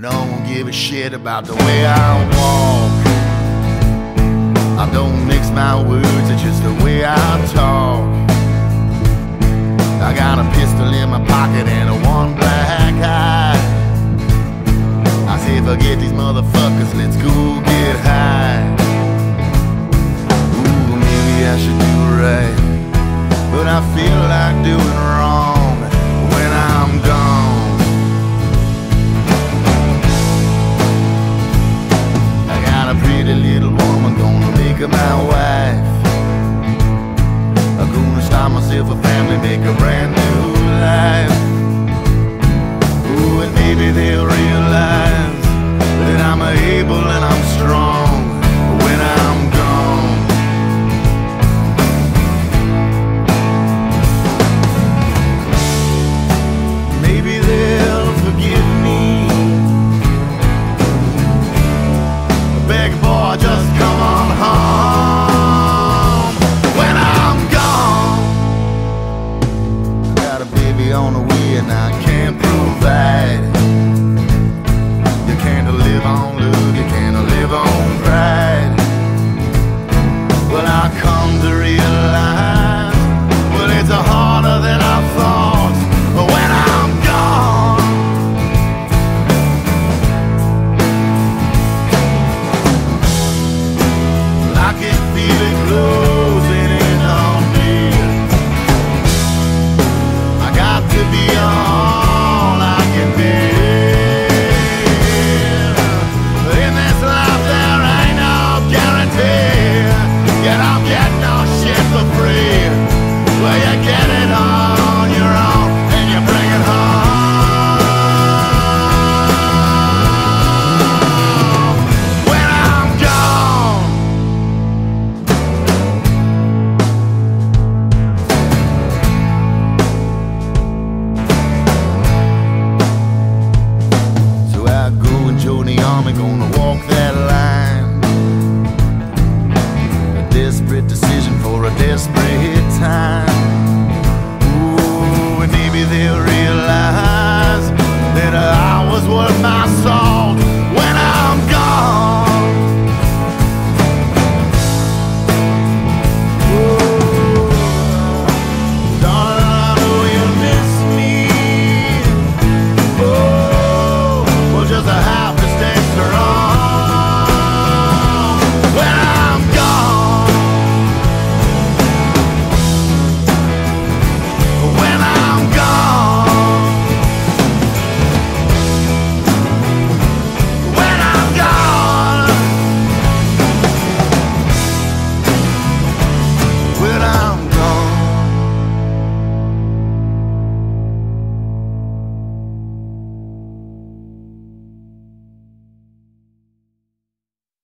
No one give a shit about the way I walk. I don't mix my words, it's just the way I talk. I got a pistol in my pocket and a one black eye. I say, forget these motherfuckers, let's go get high. Ooh, maybe I should do right, but I feel like doing wrong make her my wife. I'm gonna start myself a family, make a brand Come to realize, gonna walk that line. Desperate decision for a desperate time. Ooh, and maybe they'll realize that I was worth my song.